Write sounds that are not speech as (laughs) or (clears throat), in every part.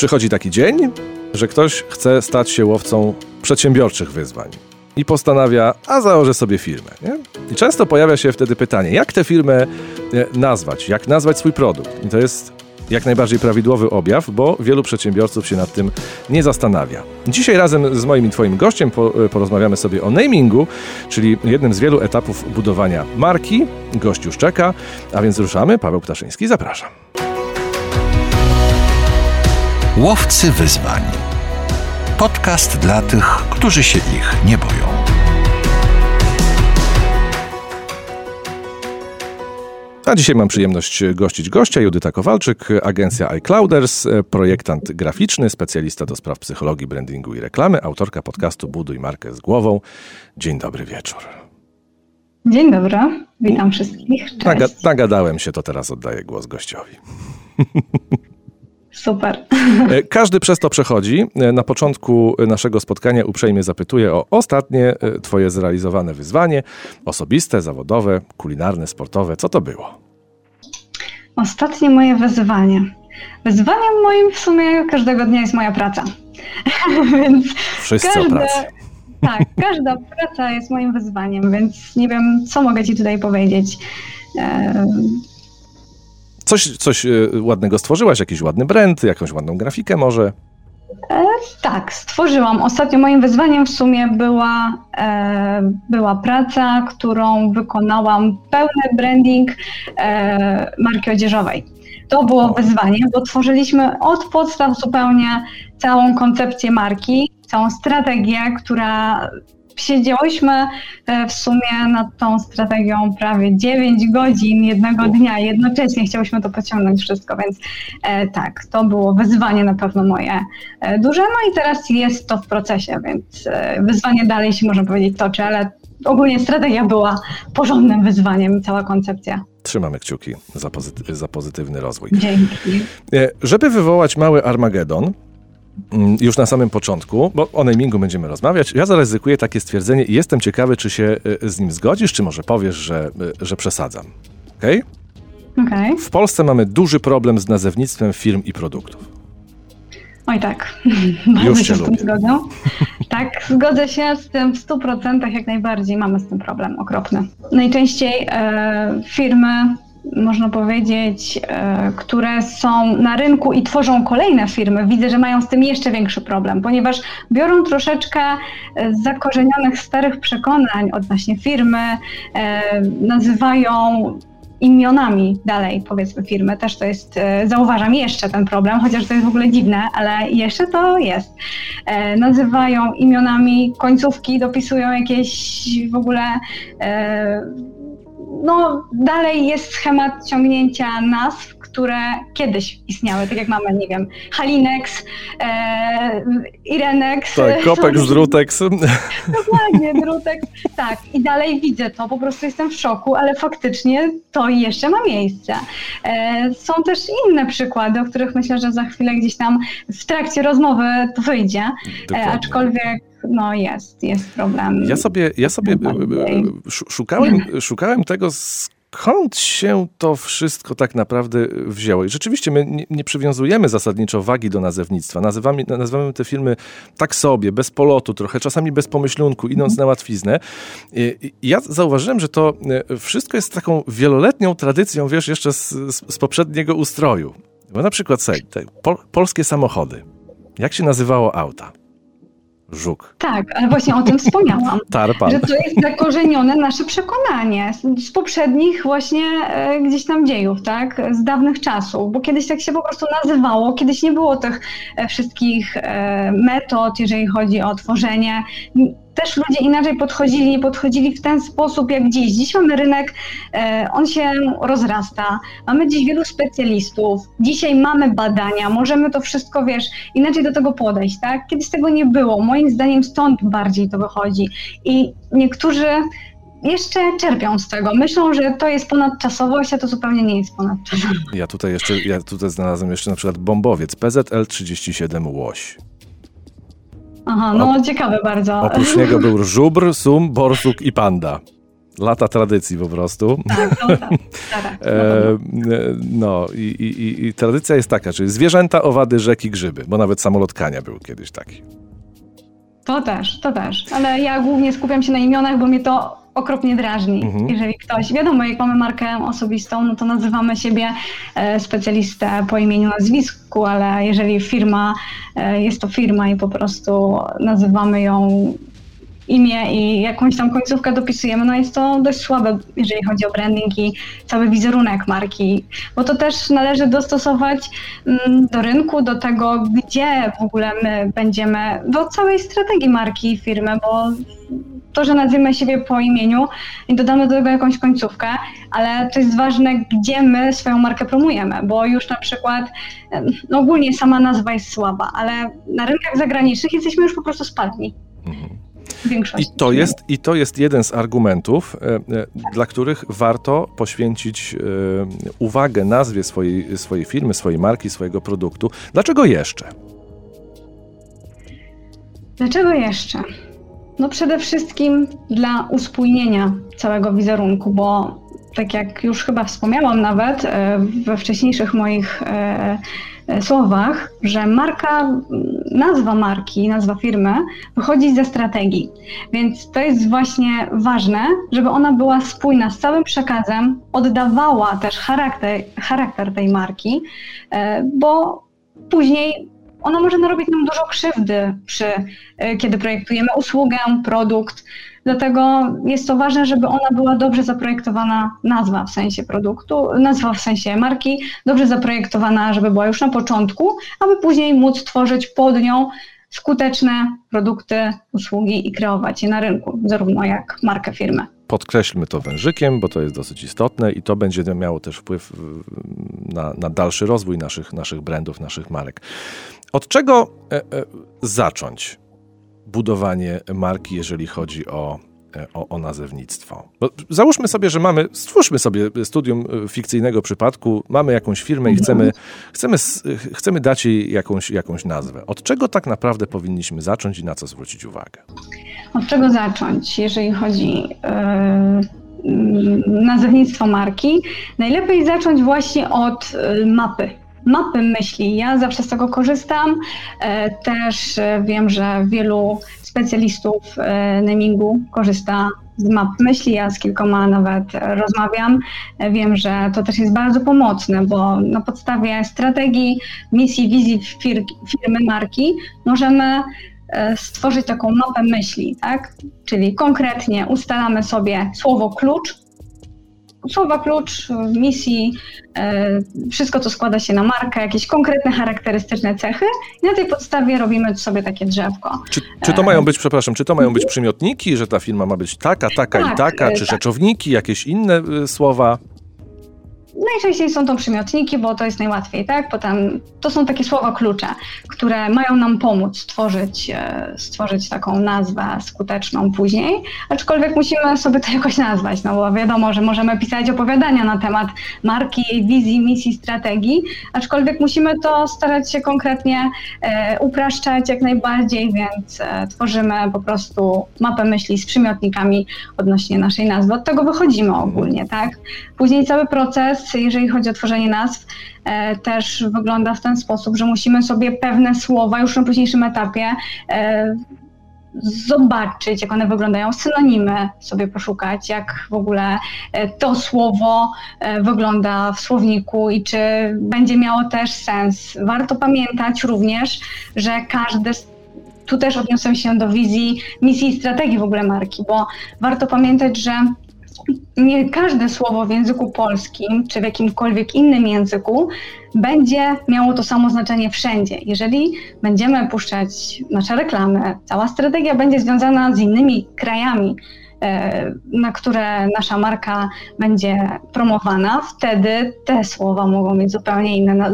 Przychodzi taki dzień, że ktoś chce stać się łowcą przedsiębiorczych wyzwań i postanawia, a założę sobie firmę. Nie? I często pojawia się wtedy pytanie, jak tę firmę e, nazwać, jak nazwać swój produkt. I to jest jak najbardziej prawidłowy objaw, bo wielu przedsiębiorców się nad tym nie zastanawia. Dzisiaj razem z moim i Twoim gościem e, porozmawiamy sobie o namingu, czyli jednym z wielu etapów budowania marki. Gość już czeka, a więc ruszamy. Paweł Ptaszyński, zapraszam. Łowcy wyzwań. Podcast dla tych, którzy się ich nie boją. A dzisiaj mam przyjemność gościć gościa Judyta Kowalczyk, agencja iClouders, projektant graficzny, specjalista do spraw psychologii, brandingu i reklamy, autorka podcastu Buduj markę z głową. Dzień dobry wieczór. Dzień dobry, witam wszystkich. Cześć. Naga nagadałem się, to teraz oddaję głos gościowi. (laughs) Super. E, każdy przez to przechodzi. E, na początku naszego spotkania uprzejmie zapytuję o ostatnie e, Twoje zrealizowane wyzwanie osobiste, zawodowe, kulinarne, sportowe. Co to było? Ostatnie moje wyzwanie. Wyzwaniem moim w sumie każdego dnia jest moja praca. (laughs) więc Wszyscy każde, o pracy. Tak, każda praca jest moim wyzwaniem, więc nie wiem, co mogę Ci tutaj powiedzieć. Coś, coś e, ładnego stworzyłaś, jakiś ładny brand, jakąś ładną grafikę może? E, tak, stworzyłam. Ostatnio moim wyzwaniem w sumie była, e, była praca, którą wykonałam, pełny branding e, marki odzieżowej. To było wyzwanie, bo tworzyliśmy od podstaw zupełnie całą koncepcję marki, całą strategię, która siedziałyśmy e, w sumie nad tą strategią prawie 9 godzin jednego dnia. Jednocześnie chciałyśmy to pociągnąć wszystko, więc e, tak, to było wyzwanie na pewno moje e, duże. No i teraz jest to w procesie, więc wyzwanie dalej się można powiedzieć toczy, ale ogólnie strategia była porządnym wyzwaniem i cała koncepcja. Trzymamy kciuki za, pozyty- za pozytywny rozwój. Dzięki. Żeby wywołać mały Armagedon, już na samym początku, bo o namingu będziemy rozmawiać. Ja zaryzykuję takie stwierdzenie i jestem ciekawy, czy się e, z nim zgodzisz, czy może powiesz, że, e, że przesadzam. Okej? Okay? okay? W Polsce mamy duży problem z nazewnictwem firm i produktów. Oj tak, (laughs) bardzo się z tym zgodzę. (laughs) Tak, zgodzę się z tym w 100% jak najbardziej. Mamy z tym problem okropny. Najczęściej e, firmy można powiedzieć, e, które są na rynku i tworzą kolejne firmy, widzę, że mają z tym jeszcze większy problem, ponieważ biorą troszeczkę e, zakorzenionych starych przekonań odnośnie firmy, e, nazywają imionami dalej, powiedzmy, firmy. Też to jest, zauważam jeszcze ten problem, chociaż to jest w ogóle dziwne, ale jeszcze to jest. Nazywają imionami końcówki, dopisują jakieś w ogóle no, dalej jest schemat ciągnięcia nazw, które kiedyś istniały, tak jak mamy, nie wiem, Halinex, e, Irenex. Tak, (laughs) Kopex, Drutex. (laughs) Dokładnie, Drutex. Tak, i dalej widzę to, po prostu jestem w szoku, ale faktycznie to jeszcze ma miejsce. E, są też inne przykłady, o których myślę, że za chwilę gdzieś tam w trakcie rozmowy to wyjdzie, e, aczkolwiek no jest, jest problem. Ja sobie, ja sobie e, e, szukałem, szukałem tego, skąd się to wszystko tak naprawdę wzięło. I rzeczywiście my nie, nie przywiązujemy zasadniczo wagi do nazewnictwa. Nazywamy, nazywamy te filmy tak sobie, bez polotu, trochę czasami bez pomyślunku, idąc na łatwiznę. I ja zauważyłem, że to e, wszystko jest taką wieloletnią tradycją, wiesz, jeszcze z, z, z poprzedniego ustroju. Bo na przykład, te pol, polskie samochody. Jak się nazywało auta? Żuk. Tak, ale właśnie o tym wspomniałam. (laughs) Tarpan. Że to jest zakorzenione nasze przekonanie z, poprzednich właśnie e, gdzieś tam dziejów, tak? Z dawnych czasów, bo kiedyś tak się po prostu nazywało, kiedyś nie było tych e, wszystkich e, metod, jeżeli chodzi o tworzenie też ludzie inaczej podchodzili, nie podchodzili w ten sposób jak dziś. Dziś mamy rynek, e, on się rozrasta, mamy dziś wielu specjalistów, dzisiaj mamy badania, możemy to wszystko, wiesz, inaczej do tego podejść, tak? Kiedyś tego nie było, moim zdaniem stąd bardziej to wychodzi i niektórzy jeszcze czerpią z tego. Myślą, że to jest ponadczasowość, a to zupełnie nie jest ponadczasowość. Ja tutaj jeszcze, ja tutaj znalazłem jeszcze na przykład bombowiec PZL-37 Łoś. Aha, no ciekawe bardzo. Oprócz niego był żubr, sum, borsuk i panda. Lata tradycji po prostu. Tak, no, tak, tak, (laughs) e, no i, i, i, tradycja jest taka, czyli zwierzęta, owady, rzeki, grzyby, bo nawet samolot Kania był kiedyś taki. To też, to też. Ale ja głównie skupiam się na imionach, bo mnie to okropnie drażni. Mhm. Jeżeli ktoś, wiadomo, jak mamy markę osobistą, no to nazywamy siebie e, specjalistę po imieniu, nazwisku, ale jeżeli firma, e, jest to firma i po prostu nazywamy ją imię i jakąś tam końcówkę dopisujemy, no jest to dość słabe, jeżeli chodzi o branding i cały wizerunek marki, bo to też należy dostosować mm, do rynku, do tego, gdzie w ogóle my będziemy, do całej strategii marki firmy, bo to, że nazwiemy siebie po imieniu i dodamy do tego jakąś końcówkę, ale to jest ważne, gdzie my swoją markę promujemy, bo już na przykład no ogólnie sama nazwa jest słaba, ale na rynkach zagranicznych jesteśmy już po prostu spadni. Mhm. I to, jest, I to jest jeden z argumentów, e, e, dla których warto poświęcić e, uwagę nazwie swojej, swojej firmy, swojej marki, swojego produktu. Dlaczego jeszcze? Dlaczego jeszcze? No przede wszystkim dla uspójnienia całego wizerunku, bo tak jak już chyba wspomniałam nawet we wcześniejszych moich słowach, że marka, nazwa marki, nazwa firmy wychodzi ze strategii. Więc to jest właśnie ważne, żeby ona była spójna z całym przekazem, oddawała też charakter, charakter tej marki, e, bo później ona może narobić nam dużo krzywdy, przy, e, kiedy projektujemy usługę, produkt. Dlatego jest to ważne, żeby ona była dobrze zaprojektowana, nazwa w sensie produktu, nazwa w sensie marki, dobrze zaprojektowana, żeby była już na początku, aby później móc tworzyć pod nią skuteczne produkty, usługi i kreować je na rynku, zarówno jak markę firmy. Podkreślmy to wężykiem, bo to jest dosyć istotne i to będzie miało też wpływ na, na dalszy rozwój naszych, naszych brandów, naszych marek. Od czego e, e, zacząć? Budowanie marki, jeżeli chodzi o, e, o, o nazewnictwo. Bo załóżmy sobie, że mamy, stwórzmy sobie studium e, fikcyjnego przypadku, mamy jakąś firmę i chcemy, chcemy, chcemy dać jej jakąś, jakąś nazwę. Od czego tak naprawdę powinniśmy zacząć i na co zwrócić uwagę? Od czego zacząć, jeżeli chodzi yy, nazewnictwo marki? Najlepiej zacząć właśnie od mapy mapy myśli. Ja zawsze z tego korzystam. E, też e, wiem, że wielu specjalistów e, namingu korzysta z map myśli. Ja z kilkoma nawet rozmawiam. Wiem, że to też jest bardzo pomocne, bo na podstawie strategii, misji, wizji fir firmy, marki możemy stworzyć taką mapę myśli, tak? Czyli konkretnie ustalamy sobie słowo klucz, słowa klucz misji, e, wszystko co składa się na markę, jakieś konkretne charakterystyczne cechy i na tej podstawie robimy sobie takie drzewko. Czy, czy to mają być, przepraszam, czy to mają być przymiotniki, że ta firma ma być taka, taka tak, i taka, czy tak. rzeczowniki, jakieś inne y, słowa? Najczęściej są to przymiotniki, bo to jest najłatwiej, tak? Potem to są takie słowa klucze, które mają nam pomóc stworzyć, e, stworzyć taką nazwę skuteczną później, aczkolwiek musimy sobie to (laughs) jakoś nazwać, no bo wiadomo, że możemy pisać opowiadania na temat marki, jej wizji, misji, strategii, aczkolwiek musimy to starać się konkretnie e, upraszczać jak najbardziej, więc e, tworzymy po prostu mapę myśli z przymiotnikami odnośnie naszej nazwy. Od tego wychodzimy ogólnie, tak? Później cały proces jeżeli chodzi o tworzenie nazw, e, też wygląda w ten sposób, że musimy sobie pewne słowa już na późniejszym etapie e, zobaczyć, jak one wyglądają, synonimy sobie poszukać, jak w ogóle e, to słowo wygląda w słowniku i czy będzie miało też sens. Warto pamiętać również, że każdy tu też odniosę się do wizji, misji i strategii w ogóle marki, bo warto pamiętać, że nie każde słowo w języku polskim czy w jakimkolwiek innym języku będzie miało to samo znaczenie wszędzie. Jeżeli będziemy puszczać nasze reklamy, cała strategia będzie związana z innymi krajami, e, na które nasza marka będzie promowana, wtedy te słowa mogą mieć zupełnie inne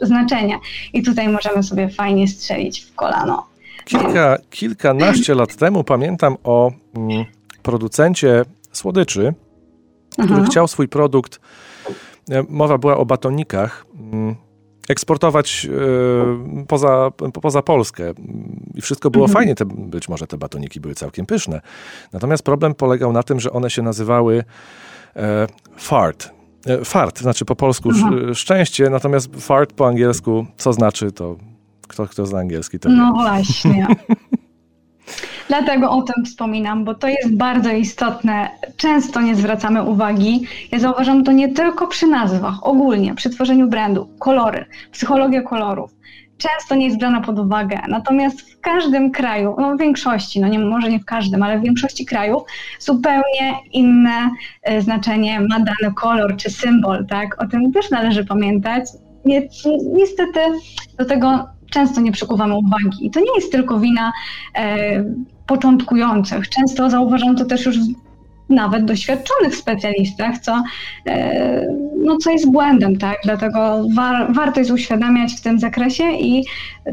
znaczenie. I tutaj możemy sobie fajnie strzelić w kolano. Kilka, kilkanaście lat temu pamiętam o mm, producencie słodyczy, który Aha. chciał swój produkt, e, mowa była o batonikach, mm, eksportować e, poza, poza Polskę. I wszystko było mhm. fajnie, te, być może te batoniki były całkiem pyszne. Natomiast problem polegał na tym, że one się nazywały e, fart. Fart, znaczy po polsku szczęście, natomiast fart po angielsku, co znaczy to kto, kto zna angielski, to No wie. właśnie. (laughs) Dlatego o tym wspominam, bo to jest bardzo istotne. Często nie zwracamy uwagi. Ja zauważam to nie tylko przy nazwach, ogólnie przy tworzeniu brandu, kolory, psychologia kolorów. Często nie jest brana pod uwagę. Natomiast w każdym kraju, no w większości, no nie, może nie w każdym, ale w większości krajów zupełnie inne y, znaczenie ma dany kolor czy symbol, tak? O tym też należy pamiętać. Niestety do tego często nie przykuwamy uwagi. I to nie jest tylko wina e, początkujących. Często zauważam to też już nawet doświadczonych specjalistach, co, e, no, co jest błędem, tak? Dlatego war, warto jest uświadamiać w tym zakresie i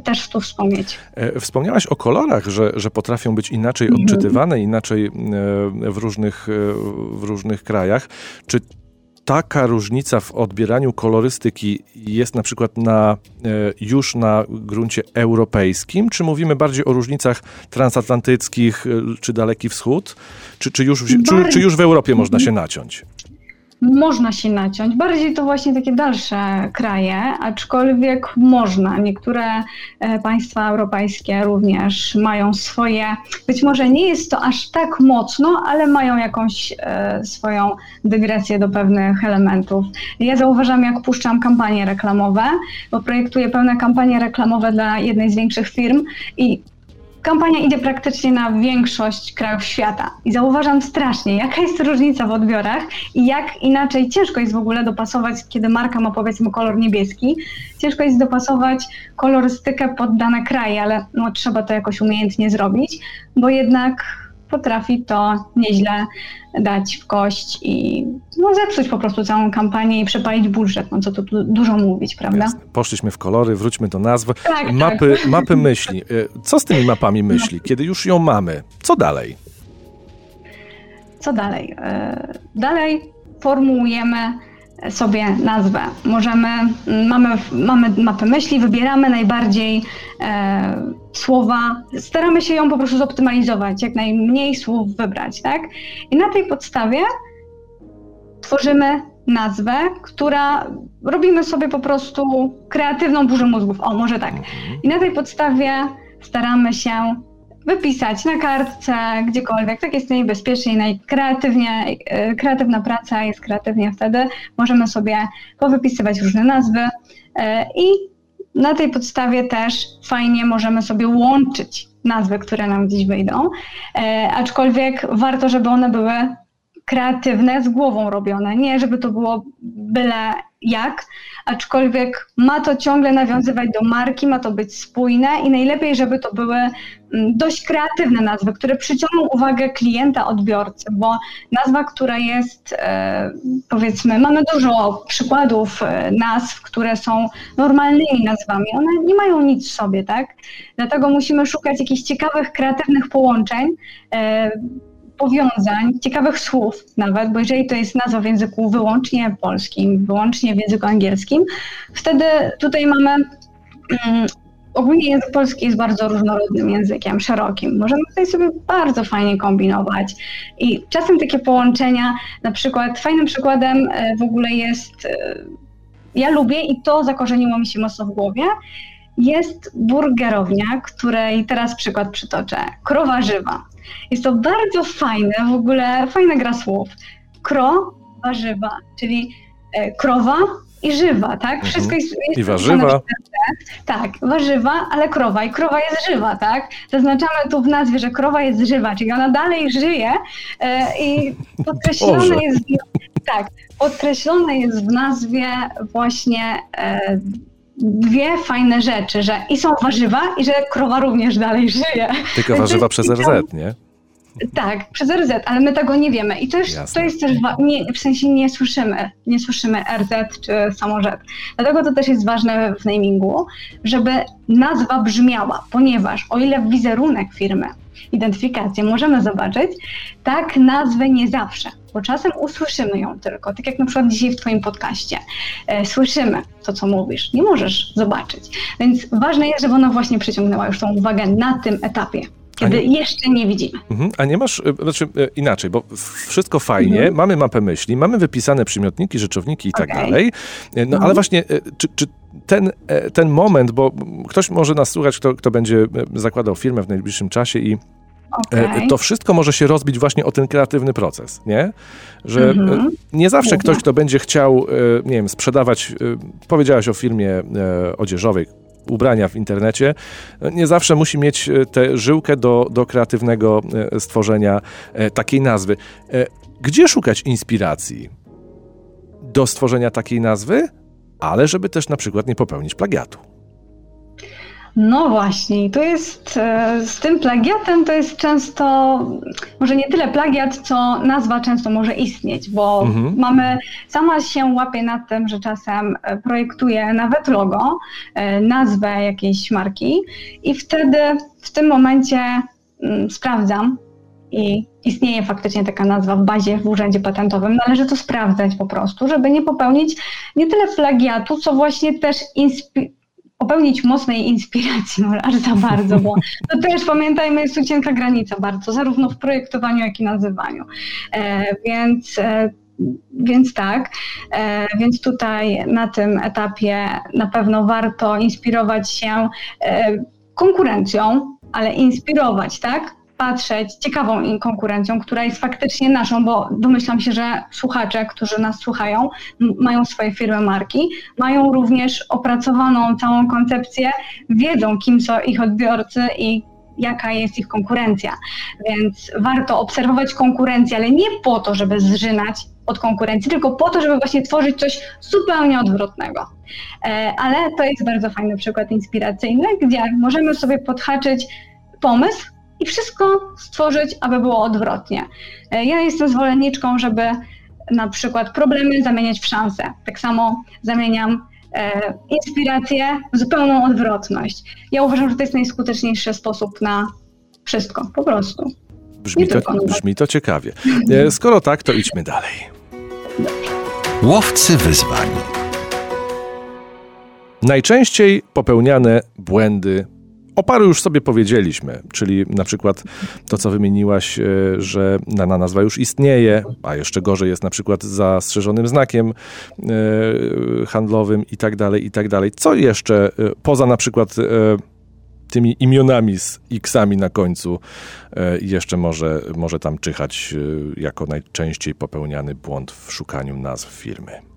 też tu wspomnieć. E, wspomniałaś o kolorach, że, że potrafią być inaczej mhm. odczytywane, inaczej e, w różnych, w różnych krajach. Czy taka różnica w odbieraniu kolorystyki jest na przykład na, e, już na gruncie europejskim? Czy mówimy bardziej o różnicach transatlantyckich, e, czy Daleki Wschód? Czy, czy, już, w, czy, czy już w Europie można się naciąć? Można się naciąć. Bardziej to właśnie takie dalsze kraje, aczkolwiek można. Niektóre e, państwa europejskie również mają swoje, być może nie jest to aż tak mocno, ale mają jakąś e, swoją dygresję do pewnych elementów. Ja zauważam, jak puszczam kampanie reklamowe, bo projektuję pełne kampanie reklamowe dla jednej z większych firm i kampania idzie praktycznie na większość krajów świata. I zauważam strasznie, jaka jest różnica w odbiorach i jak inaczej ciężko jest w ogóle dopasować, kiedy marka ma powiedzmy kolor niebieski, ciężko jest dopasować kolorystykę pod dane kraje, ale no, trzeba to jakoś umiejętnie zrobić, bo jednak potrafi to nieźle dać w kość i no, zepsuć po prostu całą kampanię i przepalić budżet, no co tu dużo mówić, prawda? Jasne. Poszliśmy w kolory, wróćmy do nazwy. Tak, mapy, tak. mapy myśli. E, co z tymi mapami myśli? Kiedy już ją mamy, co dalej? Co dalej? E, dalej formułujemy sobie nazwę. Możemy, mamy, mamy mapę myśli, wybieramy najbardziej e, słowa, staramy się ją po prostu zoptymalizować, jak najmniej słów wybrać, tak? I na tej podstawie tworzymy nazwę, która robimy sobie po prostu kreatywną burzę mózgów. O, może tak. Mhm. I na tej podstawie staramy się wypisać na kartce, gdziekolwiek. Tak jest najbezpieczniej, najkreatywnie, e, kreatywna praca jest kreatywnie wtedy. Możemy sobie powypisywać różne nazwy e, i na tej podstawie też fajnie możemy sobie łączyć nazwy, które nam gdzieś wyjdą, e, aczkolwiek warto, żeby one były kreatywne, z głową robione, nie żeby to było byle jak, aczkolwiek ma to ciągle nawiązywać do marki, ma to być spójne i najlepiej, żeby to były mm, dość kreatywne nazwy, które przyciągną uwagę klienta, odbiorcy, bo nazwa, która jest, e, powiedzmy, mamy dużo przykładów e, nazw, które są normalnymi nazwami, one nie mają nic w sobie, tak? Dlatego musimy szukać jakichś ciekawych, kreatywnych połączeń, e, powiązań, ciekawych słów nawet, bo jeżeli to jest nazwa w języku wyłącznie polskim, wyłącznie w języku angielskim, wtedy tutaj mamy um, ogólnie język polski jest bardzo różnorodnym językiem, szerokim. Możemy tutaj sobie bardzo fajnie kombinować. I czasem takie połączenia, na przykład fajnym przykładem e, w ogóle jest, e, ja lubię i to zakorzeniło mi się mocno w głowie, jest burgerownia, której teraz przykład przytoczę. Krowa żywa. Jest to bardzo fajne, w ogóle fajna gra słów. Kro, warzywa, czyli e, krowa i żywa, tak? Mhm. Wszystko jest, jest I warzywa. Tak, warzywa, ale krowa i krowa jest żywa, tak? Zaznaczamy tu w nazwie, że krowa jest żywa, czyli ona dalej żyje e, i (laughs) podkreślone jest, tak, podkreślone jest w nazwie właśnie e, dwie fajne rzeczy, że i są warzywa i że krowa również dalej żyje. Tylko warzywa przez RZ, nie? Tak, przez RZ, ale my tego nie wiemy. I to jest, to jest też, nie, w sensie nie słyszymy, nie słyszymy RZ czy samorzet. Dlatego to też jest ważne w namingu, żeby nazwa brzmiała, ponieważ o ile wizerunek firmy, identyfikację możemy zobaczyć, tak nazwy nie zawsze. bo czasem usłyszymy ją tylko, tak jak na przykład dzisiaj w Twoim podcaście. E, słyszymy to, co mówisz, nie możesz zobaczyć. Więc ważne jest, żeby ona właśnie przyciągnęła już tą uwagę na tym etapie kiedy nie, jeszcze nie widzimy. Mhm, a nie masz, e, znaczy e, inaczej, bo wszystko fajnie, mhm. mamy mapę myśli, mamy wypisane przymiotniki, rzeczowniki i tak okay. dalej, no mhm. ale właśnie, czy, czy ten, ten moment, bo ktoś może nas słuchać, kto, kto będzie zakładał firmę w najbliższym czasie i Okay. To wszystko może się rozbić właśnie o ten kreatywny proces, nie? Że mm-hmm. nie zawsze ktoś, kto będzie chciał, nie wiem, sprzedawać, powiedziałaś o firmie odzieżowej, ubrania w internecie, nie zawsze musi mieć tę żyłkę do, do kreatywnego stworzenia takiej nazwy. Gdzie szukać inspiracji do stworzenia takiej nazwy, ale żeby też na przykład nie popełnić plagiatu? No właśnie, to jest e, z tym plagiatem to jest często, może nie tyle plagiat, co nazwa często może istnieć, bo mhm. mamy, sama się łapie na tym, że czasem e, projektuję nawet logo, e, nazwę jakiejś marki i wtedy w tym momencie mm, sprawdzam i istnieje faktycznie taka nazwa w bazie w urzędzie patentowym. Należy to sprawdzać po prostu, żeby nie popełnić nie tyle plagiatu, co właśnie też inspiracji popełnić mocnej inspiracji, (laughs) aż za bardzo, bo to też pamiętajmy, jest tu cienka granica bardzo, zarówno w projektowaniu, jak i nazywaniu. E, więc e, więc tak, e, więc tutaj na tym etapie na pewno warto inspirować się e, konkurencją, ale inspirować, tak? Patrzeć ciekawą konkurencją, która jest faktycznie naszą, bo domyślam się, że słuchacze, którzy nas słuchają, mają swoje firmy marki, mają również opracowaną całą koncepcję, wiedzą, kim są ich odbiorcy i jaka jest ich konkurencja. Więc warto obserwować konkurencję, ale nie po to, żeby zżynać od konkurencji, tylko po to, żeby właśnie tworzyć coś zupełnie odwrotnego. E, ale to jest bardzo fajny przykład inspiracyjny, gdzie możemy sobie podhaczyć pomysł, i wszystko stworzyć, aby było odwrotnie. E, ja jestem zwolenniczką, żeby na przykład problemy zamieniać w szanse. Tak samo zamieniam e, inspirację w zupełną odwrotność. Ja uważam, że to jest najskuteczniejszy sposób na wszystko, po prostu. Brzmi, to, brzmi to ciekawie. E, skoro tak, to idźmy dalej. Łowcy wyzwań. Najczęściej popełniane błędy o paru już sobie powiedzieliśmy, czyli na przykład to, co wymieniłaś, e, że dana nazwa już istnieje, a jeszcze gorzej jest na przykład zastrzeżonym znakiem e, handlowym i tak dalej, i tak dalej. Co jeszcze e, poza na przykład tymi imionami z x-ami na końcu jeszcze może, może tam czyhać jako najczęściej popełniany błąd w szukaniu nazw firmy?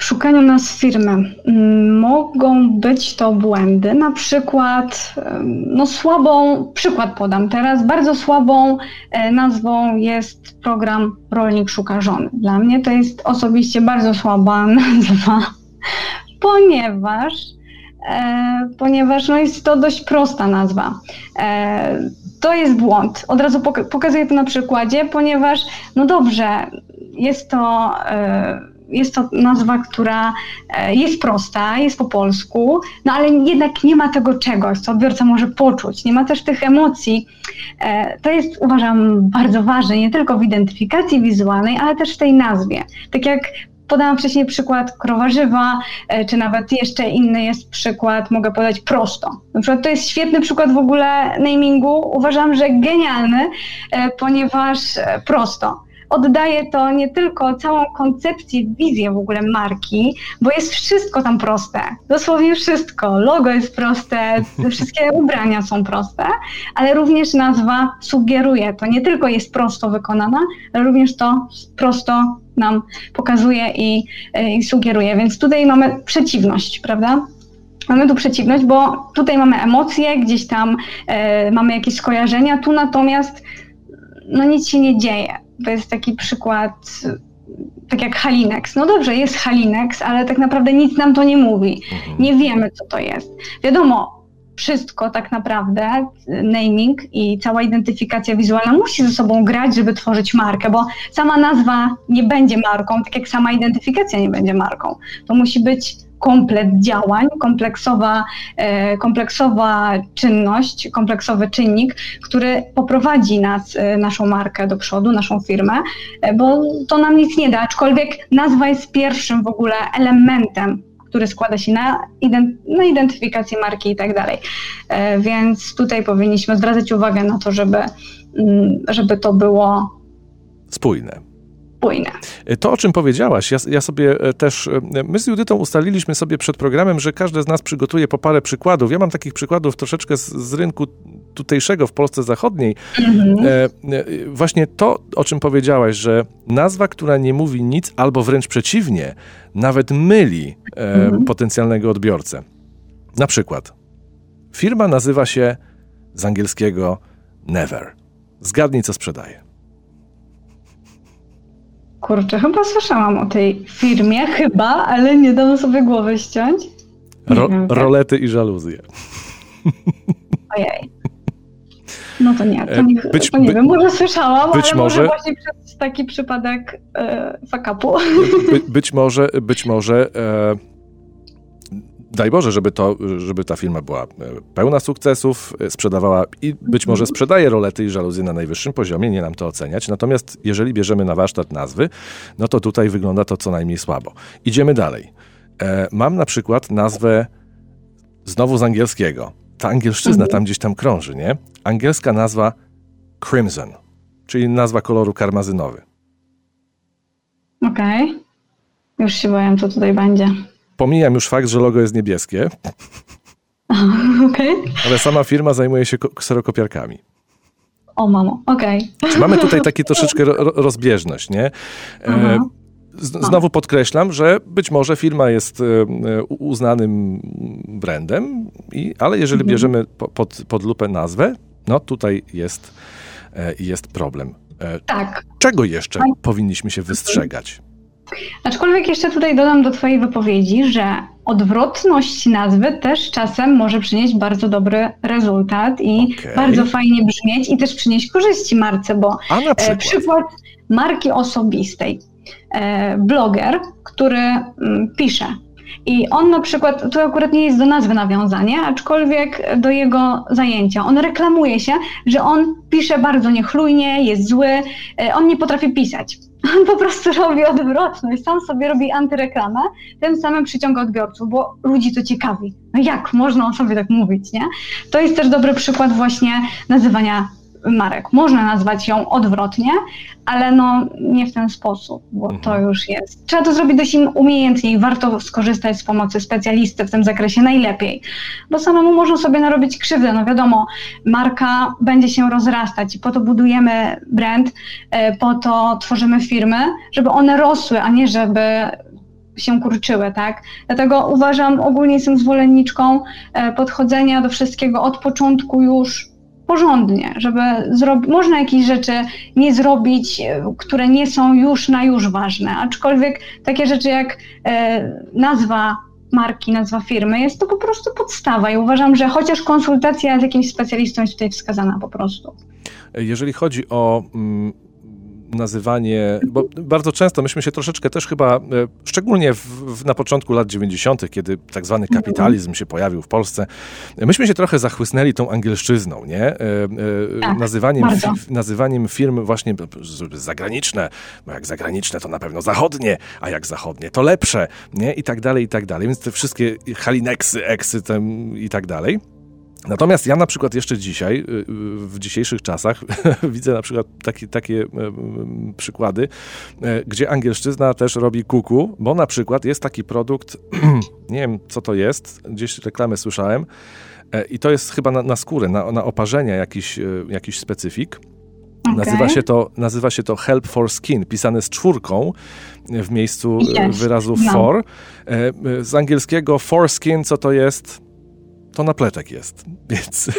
W szukaniu nas firmy mm, mogą być to błędy, na przykład, no słabą, przykład podam teraz, bardzo słabą e, nazwą jest program Rolnik Szuka Żony. Dla mnie to jest osobiście bardzo słaba (laughs) nazwa, ponieważ E, ponieważ no jest to dość prosta nazwa. E, to jest błąd. Od razu pokazuję to na przykładzie, ponieważ no dobrze, jest to jest to nazwa, która e, jest prosta, jest po polsku, no ale jednak nie ma tego czegoś, co odbiorca może poczuć, nie ma też tych emocji. E, to jest, uważam, bardzo ważne, nie tylko w identyfikacji wizualnej, ale też w tej nazwie. Tak jak podałam wcześniej przykład krowa żywa, e, czy nawet jeszcze inny jest przykład, mogę podać prosto. Na przykład to jest świetny przykład w ogóle namingu, uważam, że genialny, ponieważ prosto oddaje to nie tylko całą koncepcję, wizję w ogóle marki, bo jest wszystko tam proste. Dosłownie wszystko. Logo jest proste, wszystkie (laughs) ubrania są proste, ale również nazwa sugeruje. To nie tylko jest prosto wykonana, ale również to prosto nam pokazuje i, i sugeruje. Więc tutaj mamy przeciwność, prawda? Mamy tu przeciwność, bo tutaj mamy emocje, gdzieś tam e, mamy jakieś skojarzenia, tu natomiast no nic się nie dzieje. To jest taki przykład, tak jak Halinex. No dobrze, jest Halinex, ale tak naprawdę nic nam to nie mówi. Mhm. Nie wiemy, co to jest. Wiadomo, wszystko tak naprawdę, naming i cała identyfikacja wizualna musi ze sobą grać, żeby tworzyć markę, bo sama nazwa nie będzie marką, tak jak sama identyfikacja nie będzie marką. To musi być komplet działań, kompleksowa, e, kompleksowa czynność, kompleksowy czynnik, który poprowadzi nas, e, naszą markę do przodu, naszą firmę, e, bo to nam nic nie da, aczkolwiek nazwa jest pierwszym w ogóle elementem który składa się na, na identyfikację marki i tak dalej. Więc tutaj powinniśmy zwracać uwagę na to, żeby, mm, żeby to było spójne spójne. To, o czym powiedziałaś, ja, ja, sobie e, też, e, my z Judytą ustaliliśmy sobie przed programem, że każdy z nas przygotuje po parę przykładów. Ja mam takich przykładów troszeczkę z, z rynku tutejszego w Polsce Zachodniej. Mhm. E, e, właśnie to, o czym powiedziałaś, że nazwa, która nie mówi nic, albo wręcz przeciwnie, nawet myli e, mhm. potencjalnego odbiorcę. Na przykład, firma nazywa się z angielskiego Never. Zgadnij, co sprzedaje. Kurczę, chyba słyszałam o tej firmie, chyba, ale nie dam sobie głowy ściąć. Ro wiem, rolety i żaluzje. Ojej. No to nie, to e, nie, być, to nie by, wiem, może słyszałam, być ale może, może właśnie przez taki przypadek e, fakapu. By, być może, być może e, daj Boże, żeby, to, żeby ta firma była e, pełna sukcesów, e, sprzedawała i być może sprzedaje rolety i żaluzje na najwyższym poziomie, nie nam to oceniać. Natomiast jeżeli bierzemy na warsztat nazwy, no to tutaj wygląda to co najmniej słabo. Idziemy dalej. E, mam na przykład nazwę znowu z angielskiego. Ta angielszczyzna tam gdzieś tam krąży, nie? Angielska nazwa Crimson, czyli nazwa koloru karmazynowy. Okej. Okay. Już się boję, co tutaj będzie. Pomijam już fakt, że logo jest niebieskie. (laughs) Okay. Ale sama firma zajmuje się kserokopiarkami. O mamo, okej. Okay. Mamy tutaj taki (laughs) troszeczkę ro rozbieżność, nie? E, znowu podkreślam, że być może firma jest e, uznanym brandem, i, ale jeżeli mhm. bierzemy po, pod, pod lupę nazwę, no tutaj jest, e, jest problem. Tak. Czego jeszcze tak. powinniśmy się wystrzegać? Aczkolwiek jeszcze tutaj dodam do Twojej wypowiedzi, że odwrotność nazwy też czasem może przynieść bardzo dobry rezultat i okay. bardzo fajnie brzmieć i też przynieść korzyści marce, bo na przykład? przykład marki osobistej. E, bloger, który mm, pisze i on na przykład, to akurat nie jest do nazwy nawiązanie, aczkolwiek do jego zajęcia. On reklamuje się, że on pisze bardzo niechlujnie, jest zły, e, on nie potrafi pisać. On po prostu robi odwrotność, sam sobie robi antyreklamę, tym samym przyciąga odbiorców, bo ludzi to ciekawi. No jak można o sobie tak mówić, nie? To jest też dobry przykład właśnie nazywania marek. Można nazwać ją odwrotnie, ale no nie w ten sposób, bo mhm. to już jest. Trzeba to zrobić dość umiejętnie i warto skorzystać z pomocy specjalisty w tym zakresie najlepiej, bo samemu można sobie narobić krzywdę. No wiadomo, marka będzie się rozrastać i po to budujemy brand, e, po to tworzymy firmy, żeby one rosły, a nie żeby się kurczyły, tak? Dlatego uważam, ogólnie jestem zwolenniczką e, podchodzenia do wszystkiego od początku już porządnie, żeby można jakieś rzeczy nie zrobić, e, które nie są już na już ważne, aczkolwiek takie rzeczy jak e, nazwa marki, nazwa firmy, jest to po prostu podstawa i uważam, że chociaż konsultacja z jakimś specjalistą jest tutaj wskazana po prostu. Jeżeli chodzi o mm, nazywanie, bo bardzo często myśmy się troszeczkę też chyba, e, szczególnie w, w, na początku lat 90., kiedy tak zwany kapitalizm się pojawił w Polsce, myśmy się trochę zachłysnęli tą angielszczyzną, nie? E, e, tak, nazywaniem, nazywaniem firm właśnie zagraniczne, bo jak zagraniczne to na pewno zachodnie, a jak zachodnie to lepsze, nie? I tak dalej, i tak dalej. Więc te wszystkie halineksy, eksy i tak dalej. Natomiast ja na przykład jeszcze dzisiaj, y, y, w dzisiejszych czasach, (laughs) widzę na przykład taki, takie przykłady, e, gdzie angielszczyzna też robi kuku, bo na przykład jest taki produkt, (clears throat) nie wiem co to jest, gdzieś reklamę słyszałem, e, i to jest chyba na, na skórę, na, na oparzenia jakiś, e, jakiś specyfik. Okay. Nazywa, się to, nazywa się to Help for Skin, pisane z czwórką w miejscu yes. wyrazu no. for. Z angielskiego for skin, co to jest? To na plecak jest, (laughs) więc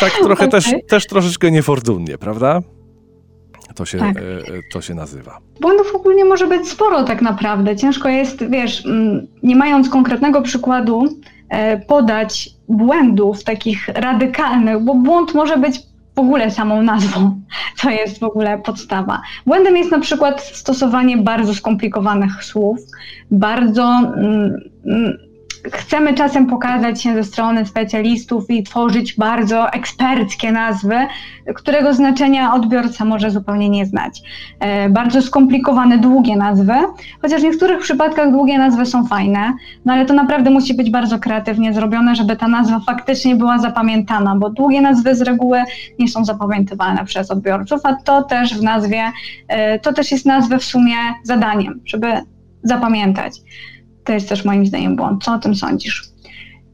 tak trochę okay. też, też troszeczkę niefortunnie, prawda? To się, tak. E, to się nazywa. Błędów ogólnie może być sporo tak naprawdę. Ciężko jest, wiesz, mm, nie mając konkretnego przykładu, e, podać błędów takich radykalnych, bo błąd może być w ogóle samą nazwą. (laughs) To jest w ogóle podstawa. Błędem jest na przykład stosowanie bardzo skomplikowanych słów, bardzo. Mm, mm, chcemy czasem pokazać się ze strony specjalistów i tworzyć bardzo eksperckie nazwy, którego znaczenia odbiorca może zupełnie nie znać. E, bardzo skomplikowane, długie nazwy, chociaż w niektórych przypadkach długie nazwy są fajne, no ale to naprawdę musi być bardzo kreatywnie zrobione, żeby ta nazwa faktycznie była zapamiętana, bo długie nazwy z reguły nie są zapamiętywane przez odbiorców, a to też w nazwie, e, to też jest nazwę w sumie zadaniem, żeby zapamiętać. To jest też moim zdaniem błąd. Co o tym sądzisz?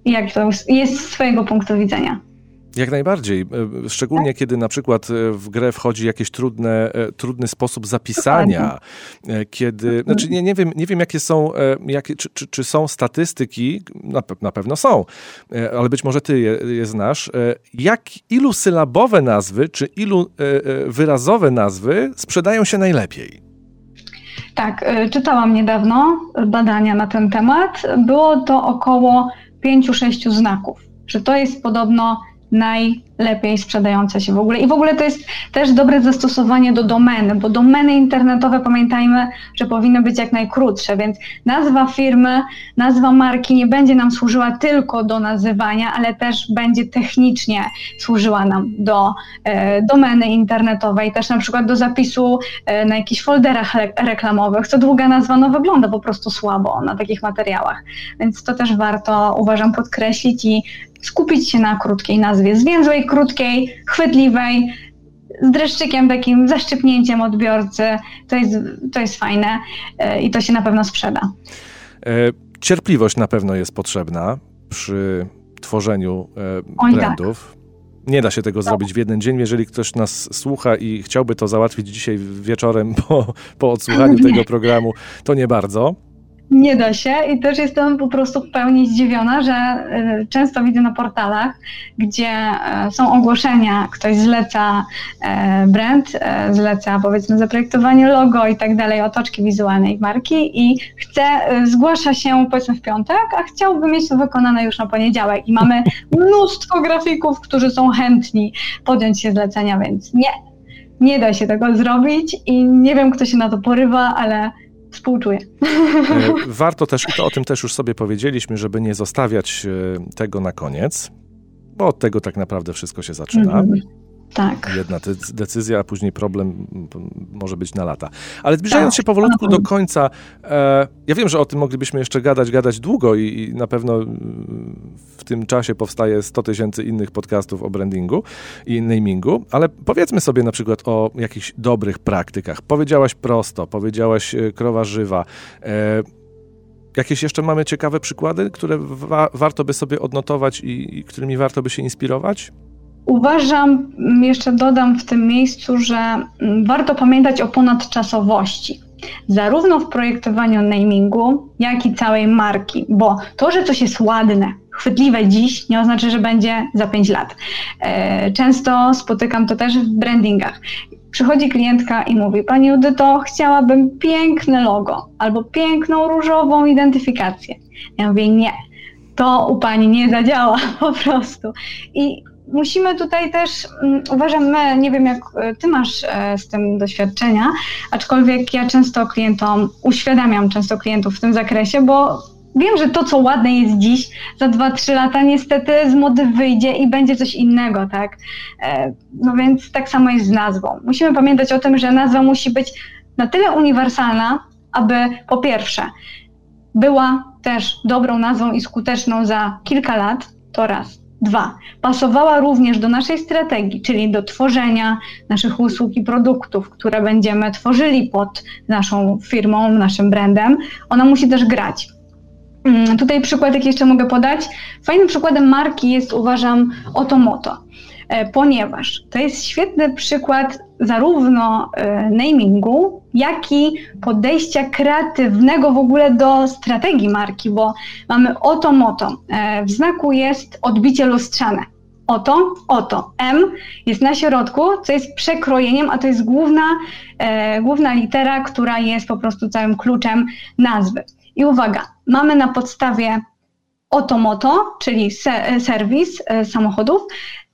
Jak to jest z Twojego punktu widzenia? Jak najbardziej. E, szczególnie kiedy na przykład e, w grę wchodzi jakiś trudne, e, trudny sposób zapisania, kiedy. Znaczy nie, nie, wiem, nie wiem, jakie są, jakie, czy, czy, czy są statystyki, na, na, pewno są, ale być może ty je, je znasz. Jak ilu sylabowe nazwy, czy ilu wyrazowe nazwy sprzedają się najlepiej? Tak, y, czytałam niedawno badania na ten temat. Było to około 5-6 znaków, że to jest podobno najlepiej sprzedające się w ogóle. I w ogóle to jest też dobre zastosowanie do domeny, bo domeny internetowe, pamiętajmy, że powinny być jak najkrótsze, więc nazwa firmy, nazwa marki nie będzie nam służyła tylko do nazywania, ale też będzie technicznie służyła nam do e, domeny internetowej, też na przykład do zapisu e, na jakichś folderach reklamowych. Co długa nazwa no wygląda po prostu słabo na takich materiałach, więc to też warto, uważam, podkreślić i skupić się na krótkiej nazwie, zwięzłej, krótkiej, chwytliwej, z dreszczykiem, takim zaszczypnięciem odbiorcy. To jest, to jest fajne e, i to się na pewno sprzeda. E, cierpliwość na pewno jest potrzebna przy tworzeniu e, brandów. Tak. Nie da się tego zrobić w jeden dzień. Jeżeli ktoś nas słucha i chciałby to załatwić dzisiaj wieczorem po, po odsłuchaniu (laughs) tego programu, to nie bardzo. Nie da się i też jestem po prostu w pełni zdziwiona, że y, często widzę na portalach, gdzie y, są ogłoszenia, ktoś zleca y, brand, zleca powiedzmy zaprojektowanie logo i tak dalej, otoczki wizualnej marki i chce, zgłasza się powiedzmy w piątek, a chciałby mieć to wykonane już na poniedziałek. I mamy mnóstwo grafików, którzy są chętni podjąć się zlecenia, więc nie, nie da się tego zrobić i nie wiem, kto się na to porywa, ale Współczuję. E, (laughs) warto też, i to o tym też już sobie powiedzieliśmy, żeby nie zostawiać e, tego na koniec, bo od tego tak naprawdę wszystko się zaczyna. Mm. Tak. Jedna decyzja, a później problem może być na lata. Ale zbliżając tak. się powolutku do końca, e, ja wiem, że o tym moglibyśmy jeszcze gadać, gadać długo i, i na pewno w tym czasie powstaje 100 tysięcy innych podcastów o brandingu i namingu, ale powiedzmy sobie na przykład o jakichś dobrych praktykach. Powiedziałaś prosto, powiedziałaś e, krowa żywa. E, Jakieś jeszcze mamy ciekawe przykłady, które wa warto by sobie odnotować i, i którymi warto by się inspirować? Uważam, mm, jeszcze dodam w tym miejscu, że mm, warto pamiętać o ponadczasowości. Zarówno w projektowaniu namingu, jak i całej marki, bo to, że coś jest ładne, chwytliwe dziś, nie oznacza, że będzie za 5 lat. E, często spotykam to też w brandingach. Przychodzi klientka i mówi: Pani Judyto, chciałabym piękne logo albo piękną różową identyfikację. Ja mówię: Nie, to u Pani nie zadziała (laughs) po prostu. I musimy tutaj też, um, uważam, my, nie wiem jak e, ty masz e, z tym doświadczenia, aczkolwiek ja często klientom, uświadamiam często klientów w tym zakresie, bo wiem, że to, co ładne jest dziś, za 2-3 lata niestety z mody wyjdzie i będzie coś innego, tak? E, no więc tak samo jest z nazwą. Musimy pamiętać o tym, że nazwa musi być na tyle uniwersalna, aby po pierwsze była też dobrą nazwą i skuteczną za kilka lat, to raz. Dwa, pasowała również do naszej strategii, czyli do tworzenia naszych usług i produktów, które będziemy tworzyli pod naszą firmą, naszym brandem. Ona musi też grać. Mm, tutaj przykład, jaki jeszcze mogę podać. Fajnym przykładem marki jest, uważam, Otomoto. E, ponieważ to jest świetny przykład zarówno e, namingu, jak i podejścia kreatywnego w ogóle do strategii marki, bo mamy oto moto. E, w znaku jest odbicie lustrzane. Oto, oto. M jest na środku, co jest przekrojeniem, a to jest główna, główna litera, która jest po prostu całym kluczem nazwy. I uwaga, mamy na podstawie Otomoto, czyli se, serwis samochodów,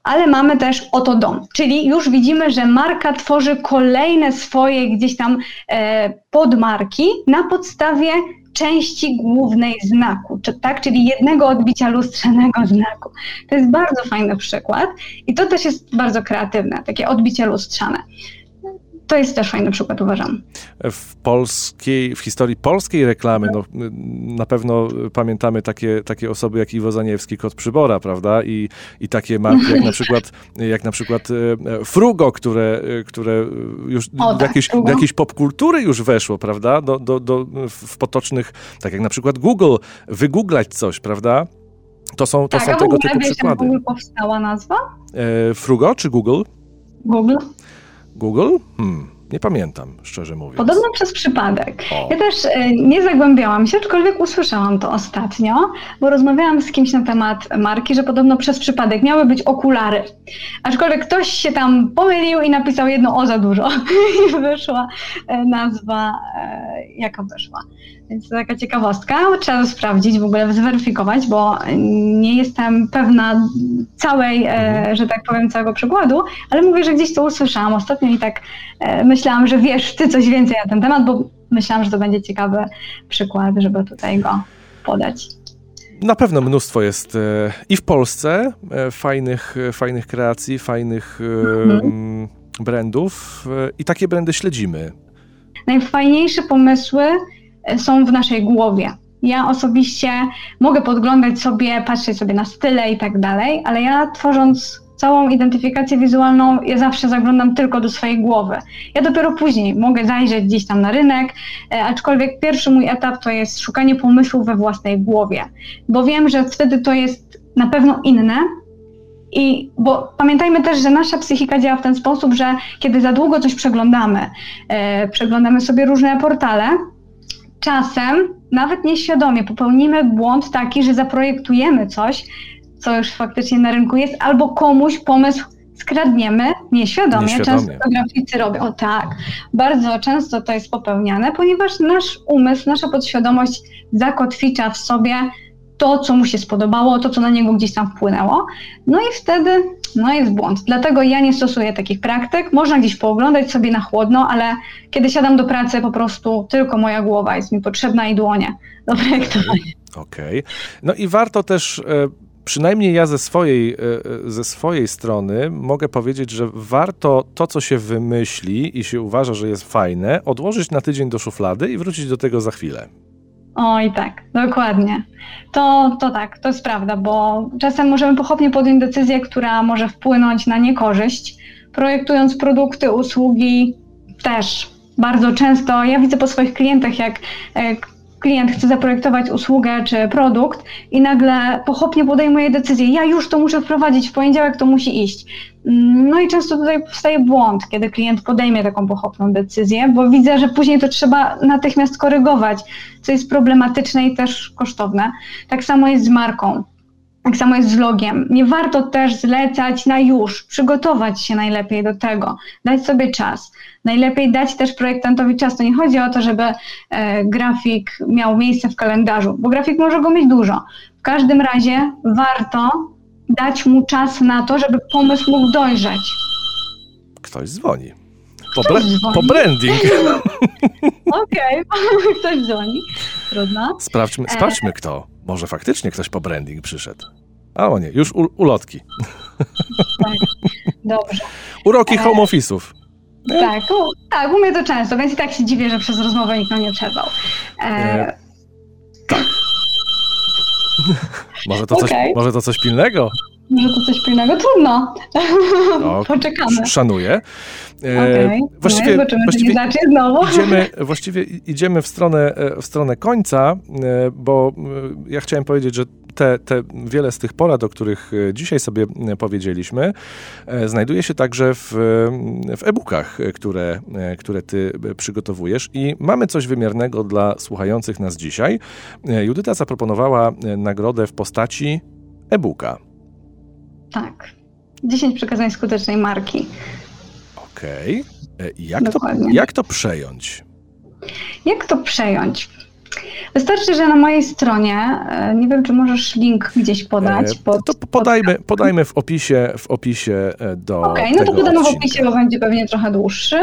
ale mamy też oto dom, czyli już widzimy, że marka tworzy kolejne swoje gdzieś tam e, podmarki na podstawie części głównej znaku, czy, tak, czyli jednego odbicia lustrzanego (laughs) znaku. To jest bardzo fajny przykład i to też jest bardzo kreatywne, takie odbicie lustrzane to jest też fajny przykład, uważam. W polskiej, w historii polskiej reklamy, no, na pewno pamiętamy takie, takie osoby jak Iwo Zaniewski, Kot Przybora, prawda? I, i takie marki jak na przykład, jak na przykład e, Frugo, które, które już o, do, tak, jakiejś, do jakiejś popkultury już weszło, prawda? Do, do, do, w potocznych, tak jak na przykład Google, wygooglać coś, prawda? To są, to tak, są tego typu przykłady. Google powstała nazwa? E, Frugo czy Google? Google. Google? Hmm, nie pamiętam, szczerze mówiąc. Podobno przez przypadek. O. Ja też e, nie zagłębiałam się, aczkolwiek usłyszałam to ostatnio, bo rozmawiałam z kimś na temat marki, że podobno przez przypadek miały być okulary. Aczkolwiek ktoś się tam pomylił i napisał jedno o za dużo (laughs) i wyszła e, nazwa, e, jaka wyszła. Więc to taka ciekawostka. Trzeba sprawdzić, w ogóle zweryfikować, bo nie jestem pewna całej, mhm. że tak powiem, całego przykładu, ale mówię, że gdzieś to usłyszałam ostatnio i tak e, myślałam, że wiesz ty coś więcej na ten temat, bo myślałam, że to będzie ciekawy przykład, żeby tutaj go podać. Na pewno mnóstwo jest e, i w Polsce fajnych, fajnych kreacji, fajnych mhm. brandów i takie brandy śledzimy. Najfajniejsze pomysły są w naszej głowie. Ja osobiście mogę podglądać sobie, patrzeć sobie na style i tak dalej, ale ja tworząc całą identyfikację wizualną, ja zawsze zaglądam tylko do swojej głowy. Ja dopiero później mogę zajrzeć gdzieś tam na rynek, e, aczkolwiek pierwszy mój etap to jest szukanie pomysłów we własnej głowie, bo wiem, że wtedy to jest na pewno inne. I bo pamiętajmy też, że nasza psychika działa w ten sposób, że kiedy za długo coś przeglądamy, e, przeglądamy sobie różne portale, czasem nawet nieświadomie popełnimy błąd taki, że zaprojektujemy coś, co już faktycznie na rynku jest, albo komuś pomysł skradniemy nieświadomie. nieświadomie. Często graficy robią. O tak, bardzo często to jest popełniane, ponieważ nasz umysł, nasza podświadomość zakotwicza w sobie to, co mu się spodobało, to, co na niego gdzieś tam wpłynęło. No i wtedy no jest błąd. Dlatego ja nie stosuję takich praktyk. Można gdzieś pooglądać sobie na chłodno, ale kiedy siadam do pracy, po prostu tylko moja głowa jest mi potrzebna i dłonie do projektowania. Okej. Okay. No i warto też e, przynajmniej ja ze swojej, e, e, ze swojej strony mogę powiedzieć, że warto to, co się wymyśli i się uważa, że jest fajne, odłożyć na tydzień do szuflady i wrócić do tego za chwilę. Oj, tak, dokładnie. To, to tak, to jest prawda, bo czasem możemy pochopnie podjąć decyzję, która może wpłynąć na niekorzyść. Projektując produkty, usługi, też bardzo często ja widzę po swoich klientach, jak e, klient chce zaprojektować usługę czy produkt i nagle pochopnie podejmuje decyzję, ja już to muszę wprowadzić, w poniedziałek to musi iść. No i często tutaj powstaje błąd, kiedy klient podejmie taką pochopną decyzję, bo widzę, że później to trzeba natychmiast korygować, co jest problematyczne i też kosztowne. Tak samo jest z marką. Tak samo jest z logiem. Nie warto też zlecać na już, przygotować się najlepiej do tego, dać sobie czas. Najlepiej dać też projektantowi czas. To nie chodzi o to, żeby e, grafik miał miejsce w kalendarzu, bo grafik może go mieć dużo. W każdym razie warto dać mu czas na to, żeby pomysł mógł dojrzeć. Ktoś dzwoni. Po, Ktoś dzwoni. po branding. (laughs) Okej, okay. (laughs) ktoś dzwoni. Trudno. Sprawdźmy, sprawdźmy kto. Może faktycznie ktoś po branding przyszedł. Albo nie, już u, ulotki. Tak, dobrze. (laughs) Uroki e... home office'ów. Tak, u, tak, u mnie to często, więc i tak się dziwię, że przez rozmowę nikt mnie nie przerwał. E... E... Tak. (laughs) może, to okay. coś, może to coś pilnego? Może to coś pilnego? Trudno. No, (laughs) Poczekamy. Szanuję. E, okay. Właściwie, no, właściwie znowu. Idziemy, (laughs) właściwie idziemy w stronę, e, w stronę końca, e, bo ja chciałem powiedzieć, że te, te wiele z tych porad, o których dzisiaj sobie powiedzieliśmy, znajduje się także w, w e-bookach, które, które ty przygotowujesz i mamy coś wymiernego dla słuchających nas dzisiaj. Judyta zaproponowała nagrodę w postaci e-booka. Tak. 10 przekazań skutecznej marki. Okej. Okay. E, jak, to, jak to przejąć? Jak to przejąć? Wystarczy, że na mojej stronie, e, nie wiem, czy możesz link gdzieś podać. E, pod, to podajmy, podajmy w opisie, w opisie e, do. Okej, okay, no to podamy w opisie, bo będzie pewnie trochę dłuższy.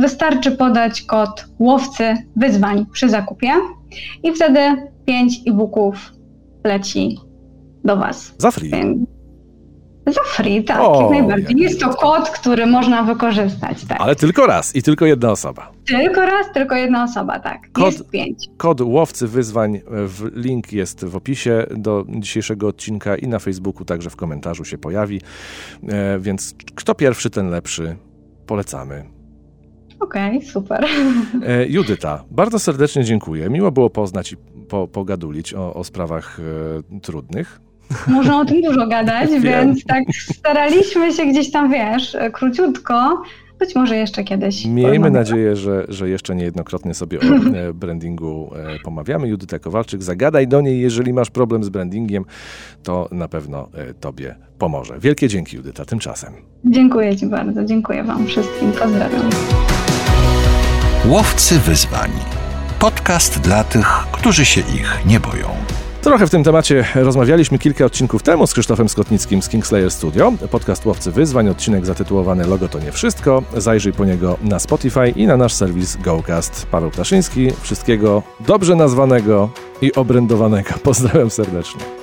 Wystarczy podać kod łowcy wyzwań przy zakupie i wtedy 5 e-booków leci do Was. Za free. Za free, tak, o, jak najbardziej. Jest to kod, który można wykorzystać. Tak. Ale tylko raz i tylko jedna osoba. Tylko raz, tylko jedna osoba, tak. Kod, jest pięć. Kod łowcy wyzwań, w, link jest w opisie do dzisiejszego odcinka i na Facebooku także w komentarzu się pojawi. E, więc kto pierwszy, ten lepszy. Polecamy. Okej, okay, super. (laughs) E, Judyta, bardzo serdecznie dziękuję. Miło było poznać i po, pogadulić o, o sprawach e, trudnych. Można o tym dużo gadać, więc tak staraliśmy się gdzieś tam, wiesz, króciutko. Być może jeszcze kiedyś. Miejmy nadzieję, że, że jeszcze niejednokrotnie sobie o e, brandingu e, pomawiamy. Judyta Kowalczyk, zagadaj do niej, jeżeli masz problem z brandingiem, to na pewno e, tobie pomoże. Wielkie dzięki, Judyta, tymczasem. Dziękuję Ci bardzo, dziękuję Wam wszystkim, pozdrawiam. Łowcy wyzwań. Podcast dla tych, którzy się ich nie boją. Trochę w tym temacie rozmawialiśmy kilka odcinków temu z Krzysztofem Skotnickim z Kingslayer Studio. Podcast Łowcy Wyzwań, odcinek zatytułowany Logo to nie wszystko. Zajrzyj po niego na Spotify i na nasz serwis GoCast. Paweł Ptaszyński, wszystkiego dobrze nazwanego i obrędowanego. (laughs) Pozdrawiam serdecznie.